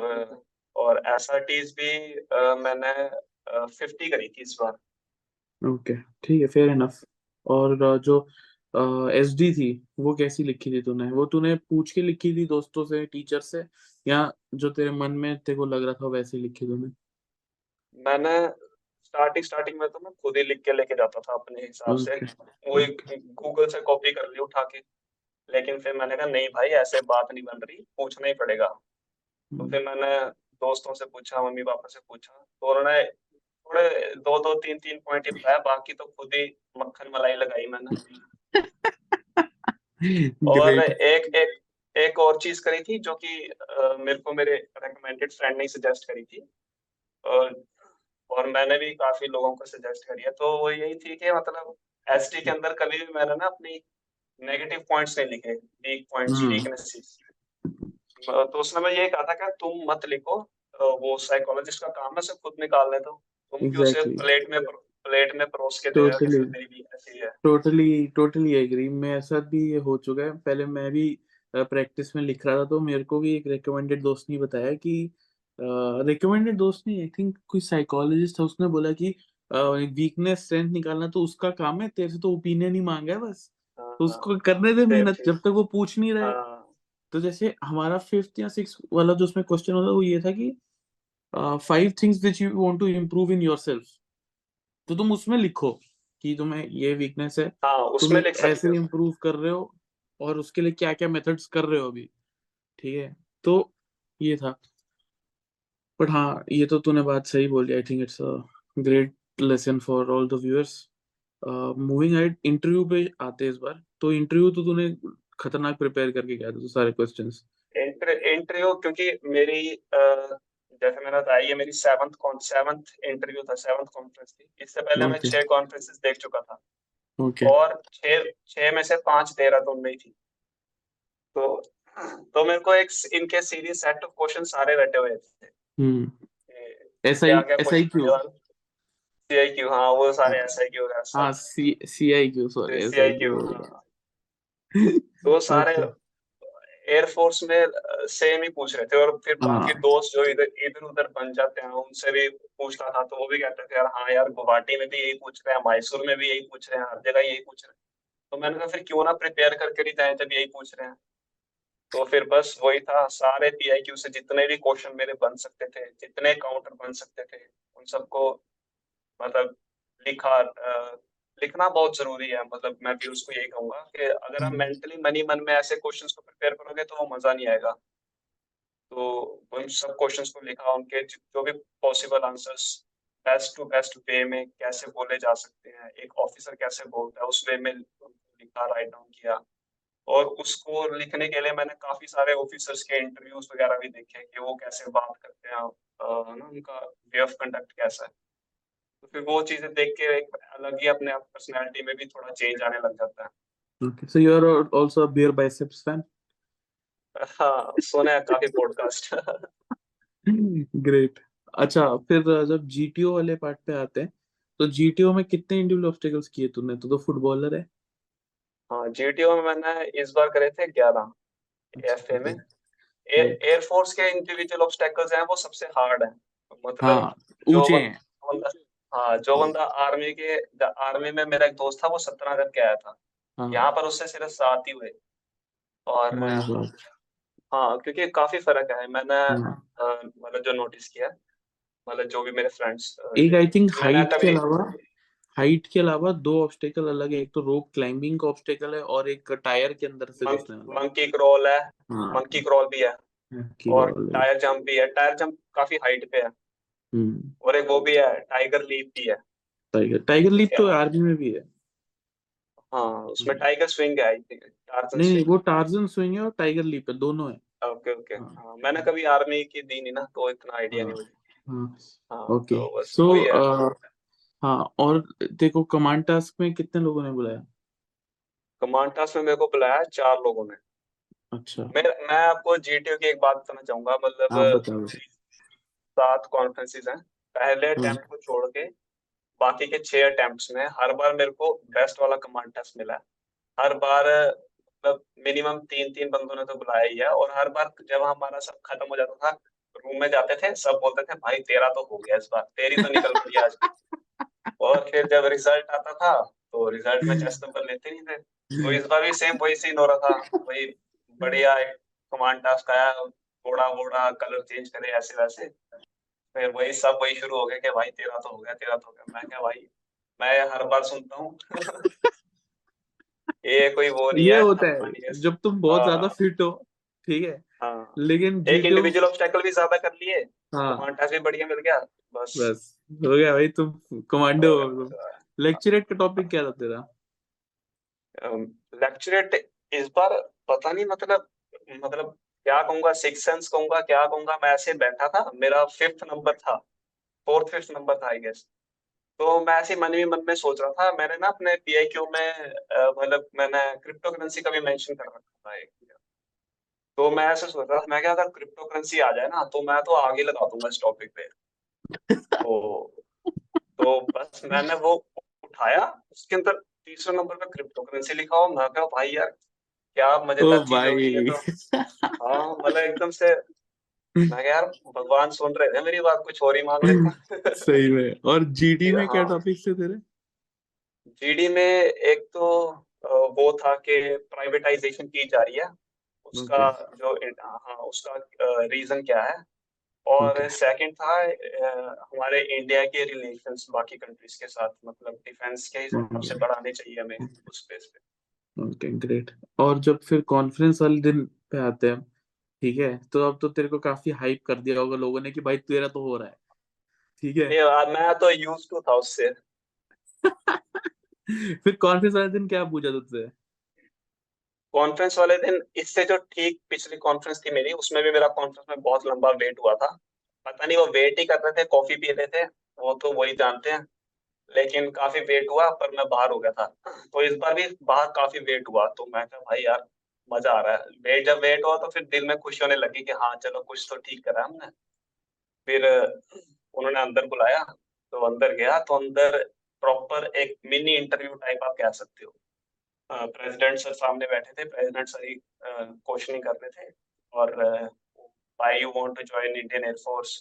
और एस आर टीज भी मैंने फिफ्टी करी थी इस बार। ओके ठीक है फेयर इनफ और अ, जो एसडी थी वो कैसी लिखी थी तूने? वो तूने पूछ के लिखी थी दोस्तों से टीचर से? या जो तेरे मन में तेरे को लग रहा था वैसे लिखी तूने? मैंने स्टार्टिंग स्टार्टिंग में तो मैं खुद ही लिख के लेके जाता था अपने हिसाब से। ओके वही ओके गूगल से कॉपी कर ली उठा के। लेकिन फिर मैंने कहा नहीं भाई ऐसे बात नहीं बन रही पूछना ही पड़ेगा। तो हम्म, फिर मैंने दोस्तों से पूछा मम्मी पापा से पूछा तो उन्होंने थोड़े दो दो तीन तीन पॉइंट ही बताया बाकी तो खुद ही मक्खन मलाई लगाई मैंने। <laughs> और एक एक एक और चीज़ करी थी जो कि मेरे को मेरे रिकमेंडेड फ्रेंड ने सजेस्ट करी थी। और और मैंने भी काफ़ी लोगों को सजेस्ट करी है। तो वो यही थी कि मतलब एस के अंदर कभी भी मैंने ना अपनी नेगेटिव पॉइंट्स नहीं लिखे वीक पॉइंट्स वीकनेसेस तो उसने मैं ये कहा था कि तुम मत लिखो वो साइकोलॉजिस्ट का काम है उसे खुद निकालने दो। तुम क्यों उसे प्लेट में प्लेट में परोस के दे रहे हो कि टोटली सर मेरी भी ऐसी है। टोटली टोटली एग्री मेरे साथ भी ये हो चुका है। पहले मैं भी प्रैक्टिस में लिख रहा था तो मेरे को भी एक रिकमेंडेड दोस्त ने बताया कि रिकमेंडेड दोस्त नहीं आई थिंक कोई साइकोलॉजिस्ट था उसने बोला कि वीकनेस स्ट्रेंथ निकालना तो उसका काम है तेरे से तो ओपिनियन ही मांगा है बस। हाँ तो हाँ। उसको करने दे मेहनत जब तक वो पूछ नहीं रहे हाँ। तो जैसे हमारा फिफ्थ या सिक्स वाला जो उसमें क्वेश्चन होता वो ये था कि five things which you want to improve in yourself तो तुम उसमें लिखो कि तुम्हें ये वीकनेस है। हाँ उसमें लिख ऐसे इम्प्रूव कर रहे हो और उसके लिए क्या क्या मेथड्स कर रहे हो अभी। ठीक है? तो ये था। बट हाँ ये तो तूने बात सही बोली। I think it's a great lesson for all the viewers moving ahead interview पे आते हैं इस बार। तो इंटरव्यू तो तूने खतरनाक प्रिपेयर करके गया था तो सारे क्वेश्चंस इंटरव्यू क्योंकि मेरी अ, जैसे मैंने बताया ये मेरी सेवंथ सेवंथ इंटरव्यू था सेवंथ कॉन्फ्रेंस थी इससे पहले मैं छह कॉन्फ्रेंसेस देख चुका था। ओके और छह छह में से पाँच देहरादून में ही थी। तो तो मेरे को एक इनके सीरीज़ सेट ऑफ़ क्वेश्चन सारे रटे हुए थे। हम्म। कि एस आई क्या क्या एस आई क्वेश्चन क्यू आने वाले सी आई क्यू हाँ वो सारे वगैरह हाँ सॉरी क्यू हाँ। तो सारे एयरफोर्स में सेम ही पूछ रहे थे और फिर बाकी हाँ दोस्त जो इधर इधर उधर बन जाते हैं उनसे भी पूछता था तो वो भी कहते थे यार हाँ यार गुवाहाटी में भी यही पूछ रहे हैं मैसूर में भी यही पूछ रहे हैं हर जगह यही पूछ रहे हैं। तो मैंने कहा फिर क्यों ना प्रिपेयर करके ही जाए जब यही पूछ रहे हैं? तो फिर बस वही था सारे पीआईक्यू से जितने भी क्वेश्चन मेरे बन सकते थे जितने काउंटर बन सकते थे उन सबको मतलब लिखा लिखना बहुत ज़रूरी है मतलब मैं भी उसको यही कहूँगा कि अगर आप मेंटली मनी मन में ऐसे क्वेश्चंस को प्रिपेयर करोगे तो वो मज़ा नहीं आएगा। तो उन सब क्वेश्चंस को लिखा उनके जो भी possible answers best to best way में कैसे बोले जा सकते हैं एक ऑफिसर कैसे बोलता है उस वे में लिखा राइट डाउन किया। और उसको लिखने के लिए मैंने काफ़ी सारे ऑफिसर्स के इंटरव्यूज़ वगैरह भी देखे कि वो कैसे बात करते हैं ना उनका वे ऑफ़ कंडक्ट कैसा है। तो फिर वो चीज़ें देख के एक अलग ही अपने आप पर्सनैलिटी में भी थोड़ा चेंज आने लग जाता है। Okay so you are also a BeerBiceps fan हाँ सुना है काफ़ी पॉडकास्ट ग्रेट अच्छा फिर जब जीटीओ वाले पार्ट पे आते हैं तो जीटीओ में कितने इंडिविजुअल ऑब्स्टेकल्स किए तूने? तो तो फुटबॉलर है। हाँ जीटीओ में मैंने इस बार करे थे ग्यारह। अच्छा एफए में। एयर एयरफोर्स के इंडिविजुअल ऑब्स्टेकल्स हैं वो सबसे हार्ड हैं। मतलब हाँ ऊँचे हैं। हाँ जो बंदा आर्मी के आर्मी में मेरा एक दोस्त था वो सत्रह करके आया था। हाँ। यहाँ पर उससे सिर्फ़ सात ही हुए। और माय हाँ क्योंकि काफ़ी फ़र्क है मैंने हाँ। अ, मतलब जो नोटिस किया मतलब जो भी मेरे फ्रेंड्स एक आई थिंक मैंने हाइट के कभी अलावा हाइट के अलावा दो ऑब्स्टेकल अलग है एक तो रोप क्लाइंबिंग का ऑब्स्टेकल है और एक टायर के अंदर से घुसने वाला मंकी क्रॉल है हाँ। मंकी क्रॉल भी है। की और है। टायर जंप भी है टायर जंप काफ़ी हाइट पे है। और एक वो भी है टाइगर लीप भी है। टाइगर टाइगर लीप तो? आर्मी में भी है। हाँ उसमें हम्म। टाइगर स्विंग है आई थिंक टार्जन नहीं नहीं स्विंग वो टार्जन स्विंग है और टाइगर लीप है दोनों है। ओके ओके हाँ। हाँ मैंने कभी आर्मी की दी नहीं ना तो इतना आइडिया नहीं हाँ। मुझे हाँ हाँ ओके तो बस सो वही है। हाँ और देखो कमांड टास्क में कितने लोगों ने बुलाया? कमांड टास्क में मेरे को बुलाया चार लोगों ने। अच्छा। मैं मैं आपको जीटीओ की एक बात बताना चाहूँगा हाँ मतलब सात कॉन्फ्रेंसेस हैं। पहले। अटेम्प्ट को छोड़ के बाकी के छह अटेम्प्ट्स में हर बार मेरे को बेस्ट वाला कमांड टेस्ट मिला हर बार मतलब मिनिमम तीन तीन बंदों ने तो बुलाया ही है और हर बार जब हमारा सब खत्म हो जाता था रूम में जाते थे सब बोलते थे भाई तेरा तो हो गया इस बार तेरी तो निकल गई आज <laughs> और फिर जब रिज़ल्ट आता था तो रिज़ल्ट में चेस्ट नंबर लेते नहीं थे। तो इस बार भी सेम वही सीन हो रहा था। <laughs> वही बढ़िया कमांड टास्क आया थोड़ा वोड़ा कलर चेंज करे ऐसे वैसे। फिर वही सब वही शुरू हो गया कि भाई तेरा तो हो गया तेरा तो हो गया। मैं क्या भाई मैं हर बार सुनता हूँ। <laughs> ये कोई वो नहीं ये है होता है जब तुम बहुत हाँ। ज़्यादा फिट हो ठीक है? हाँ। लेकिन एक इंडिविजुअल ऑब्स्टेकल भी ज़्यादा कर लिए हाँ। भी बढ़िया मिल गया बस। बस हो गया भाई तुम कमांडो हो हो लेक्चरेट का टॉपिक क्या था तेरा? लेक्चरेट इस बार पता नहीं मतलब मतलब क्या कहूँगा? सिक्स सेंस कहूँगा, क्या कहूँगा? मैं ऐसे बैठा था, मेरा फिफ्थ नंबर था फोर्थ फिफ्थ नंबर था आई गेस तो मैं ऐसे मन ही मन में सोच रहा था, मैंने ना अपने पीआईक्यू में मतलब मैंने क्रिप्टो करेंसी का भी मेंशन कर रखा था, एक तो मैं ऐसे सोच रहा था, मैं क्या अगर क्रिप्टो करेंसी आ जाए ना तो मैं तो आगे लगा दूँगा इस टॉपिक पे। तो तो बस मैंने वो उठाया, उसके अंदर तीसरे नंबर पे क्रिप्टो करेंसी लिखा हुआ, मैं कहा, भाई यार क्या ओ मज़ेदार ये भाई। तो। हाँ मतलब एकदम से मैं यार भगवान सुन रहे थे मेरी बात कुछ और ही मांग लेता <laughs> सही में। और जीडी में क्या हाँ। टॉपिक थे तेरे? जीडी में एक तो वो था कि प्राइवेटाइजेशन की जा रही है। उसका जो हाँ उसका रीजन क्या है? और. सेकंड था हमारे इंडिया के रिलेशंस बाकी कंट्रीज़ के साथ मतलब डिफेंस के हिसाब से। बढ़ाने चाहिए हमें उस बेस पे। ओके ग्रेट और जब फिर कॉन्फ्रेंस वाले दिन पे आते हैं ठीक है? तो अब तो तेरे को काफ़ी हाइप कर दिया होगा लोगों ने कि भाई तेरा तो हो रहा है। ठीक है? नहीं मैं तो यूज़ टू था उससे। <laughs> फिर कॉन्फ्रेंस वाले दिन क्या पूछा तुझसे? कॉन्फ्रेंस वाले दिन इससे जो ठीक पिछली कॉन्फ्रेंस थी मेरी उसमें भी मेरा कॉन्फ्रेंस में बहुत लंबा वेट हुआ था। पता नहीं वो वेट ही कर रहे थे कॉफ़ी पी रहे थे वो तो वही जानते हैं। लेकिन काफ़ी वेट हुआ, पर मैं बाहर हो गया था। तो इस बार भी बाहर काफ़ी वेट हुआ तो मैं कहा, भाई यार, मज़ा आ रहा है। वेट जब वेट हुआ तो फिर दिल में खुशी होने लगी कि हाँ चलो, कुछ तो ठीक करा हमने। फिर, उन्होंने अंदर बुलाया तो अंदर गया तो अंदर प्रॉपर एक मिनी इंटरव्यू टाइप आप कह सकते हो। प्रेसिडेंट सर सामने बैठे थे प्रेसिडेंट सर ही क्वेश्चनिंग कर रहे थे, और why you want to join Indian air force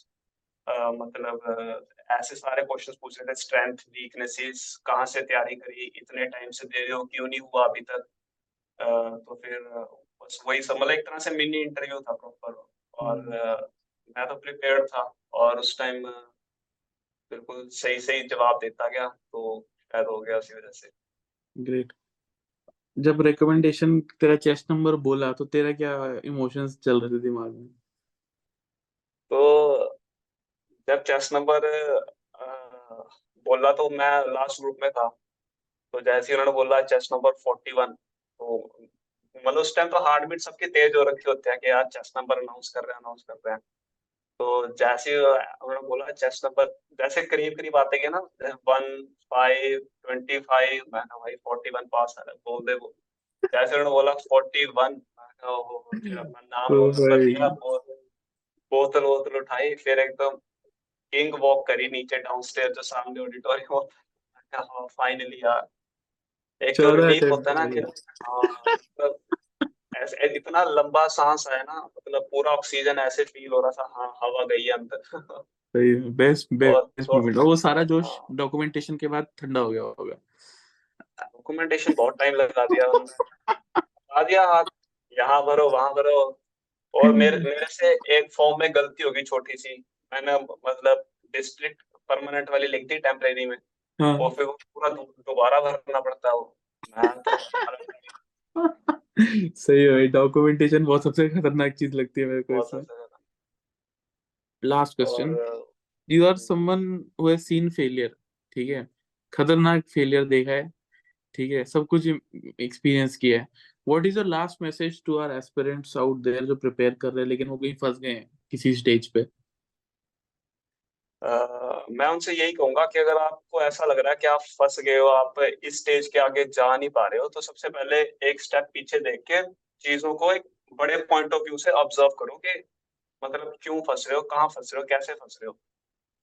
मतलब ऐसे सारे क्वेश्चंस पूछ रहे थे स्ट्रेंथ वीकनेसेस कहाँ से तैयारी करी इतने टाइम से दे रहे हो क्यों नहीं हुआ अभी तक? तो फिर बस वही सब मतलब एक तरह से मिनी इंटरव्यू था प्रॉपर और अ, मैं तो प्रिपेयर्ड था और उस टाइम बिल्कुल सही सही जवाब देता गया तो शायद हो गया उसी वजह से। ग्रेट जब रिकमेंडेशन तेरा चेस्ट नंबर बोला तो तेरा क्या इमोशंस चल रहे थे दिमाग में? तो जब चेस्ट नंबर बोला तो मैं लास्ट ग्रुप में था। तो जैसे ही उन्होंने बोला चेस्ट नंबर फोर्टी वन तो मतलब उस टाइम तो हार्ट बीट सबके तेज हो रखे होते हैं कि यार चेस्ट नंबर अनाउंस कर रहे हैं अनाउंस कर रहे हैं। तो जैसे उन्होंने बोला चेस्ट नंबर जैसे करीब करीब आते गए ना वन फाइव ट्वेंटी फाइव मैं भाई फोर्टी वन पास आ रहा बोल दे वो जैसे उन्होंने बोला फोर्टी वन नाम बोतल वोतल उठाई फिर एकदम किंग वॉक करी नीचे डाउनस्टेयर जो सामने ऑडिटोरियम होता फाइनली यार। एक तो रिलीफ होता है ना कि हाँ मतलब ऐसे इतना लंबा सांस आया ना मतलब पूरा ऑक्सीजन ऐसे फील हो रहा था। हाँ हवा गई है अंदर। सही बेस्ट बेस्ट मोमेंट और वो सारा जोश हाँ। डॉक्यूमेंटेशन के बाद ठंडा हो गया होगा। डॉक्यूमेंटेशन बहुत टाइम लगा दिया लगा दिया हाथ। यहाँ भरो वहाँ भरो। और <laughs> मेरे मेरे से एक फॉर्म में गलती होगी छोटी सी। मैंने मतलब डिस्ट्रिक्ट परमानेंट वाली लिख दी टेम्परेरी में। हाँ। और फिर वो पूरा दोबारा भरना पड़ता है वो। तो सही है डॉक्यूमेंटेशन बहुत सबसे खतरनाक चीज़ लगती है मेरे को इसमें। Last question you are someone who has seen failure ठीक है? खतरनाक फेलियर देखा है ठीक है? सब कुछ एक्सपीरियंस किया है। What is your last message to our aspirants out there जो प्रिपेयर कर रहे हैं लेकिन वो कहीं फंस गए हैं किसी स्टेज पे? मैं उनसे यही कहूँगा कि अगर आपको ऐसा लग रहा है कि आप फंस गए हो, आप इस स्टेज के आगे जा नहीं पा रहे हो तो सबसे पहले एक स्टेप पीछे देख के चीज़ों को एक बड़े पॉइंट ऑफ़ व्यू से ऑब्ज़र्व करो कि मतलब क्यों फंस रहे हो, कहाँ फंस रहे हो, कैसे फंस रहे हो।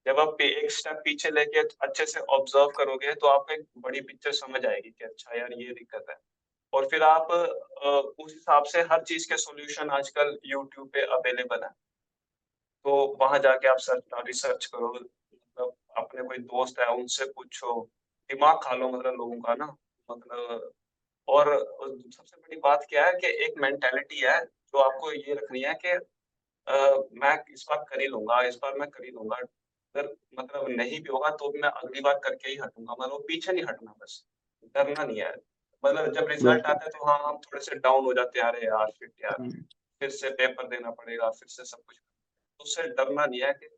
जब आप एक स्टेप पीछे लेके अच्छे से ऑब्ज़र्व करोगे तो आपको एक बड़ी पिक्चर समझ आएगी कि अच्छा यार, ये दिक्कत है। और फिर आप उस हिसाब से हर चीज़ के सॉल्यूशन आजकल यूट्यूब पे अवेलेबल है। तो वहाँ जाके आप सर्च रिसर्च करो। मतलब अपने कोई दोस्त है उनसे पूछो। दिमाग खा लो मतलब लोगों का ना। मतलब और सबसे बड़ी बात क्या है कि एक मेंटेलिटी है जो आपको ये रखनी है कि अ, मैं इस बार कर ही लूँगा इस बार मैं कर ही लूँगा। अगर मतलब नहीं भी होगा तो भी मैं अगली बार करके ही हटूँगा। मतलब पीछे नहीं हटना बस। डरना नहीं है। मतलब जब रिज़ल्ट। आता है तो हाँ हम थोड़े से डाउन हो जाते हैं। अरे यार फिर यार। हम्म, फिर से पेपर देना पड़ेगा फिर से सब कुछ उससे डरना नहीं है कि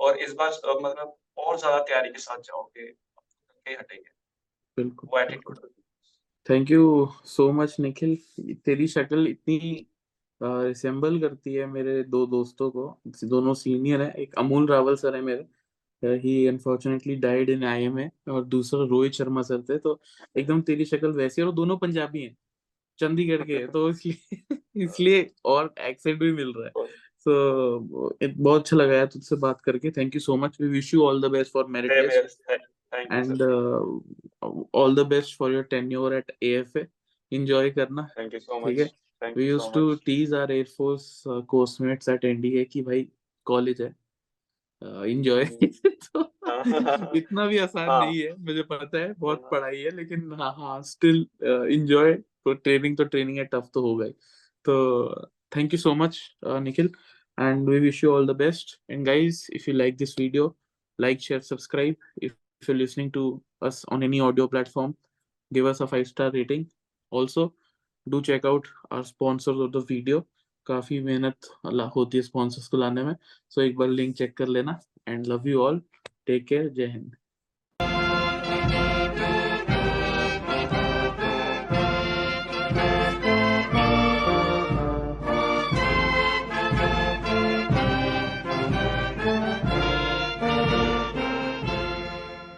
और इस बार मतलब और ज़्यादा तैयारी के साथ जाओगे हटेंगे। बिल्कुल। वो attitude thank you so much Nikhil तेरी शक्ल इतनी रिसेंबल करती है मेरे दो दोस्तों को। दोनों सीनियर है। एक अमूल रावल सर है मेरे। He unfortunately died in IMA और दूसरा रोहित शर्मा सर थे। तो एकदम तेरी शक्ल वैसी है और दोनों पंजाबी हैं। चंडीगढ़ के हैं। तो इसलिए <laughs> इसलिए और एक्सेंट भी मिल रहा है। बहुत अच्छा लगा यार तुझसे बात करके। Thank you so much we wish you all the best for merit test thank you and sir uh, all the best for your tenure at करना। थैंक यू सो ठीक है? Thank we you used so to much tease our Air Force uh, course at NDA कि भाई college है। Enjoy <laughs> तो <laughs> इतना भी आसान हाँ। नहीं है मुझे पता है बहुत हाँ। पढ़ाई है लेकिन हाँ हाँ स्टिल इंजॉय तो ट्रेनिंग तो ट्रेनिंग है टफ तो होगा ही। तो thank you so much Nikhil and we wish you all the best and guys if you like this video like share subscribe if, if you're listening to us on any audio platform give us a five star rating also do check out our sponsors of the video काफी मेहनत ला- होती है sponsors को लाने में सो एक बार link check कर लेना and love you all take care जय हिंद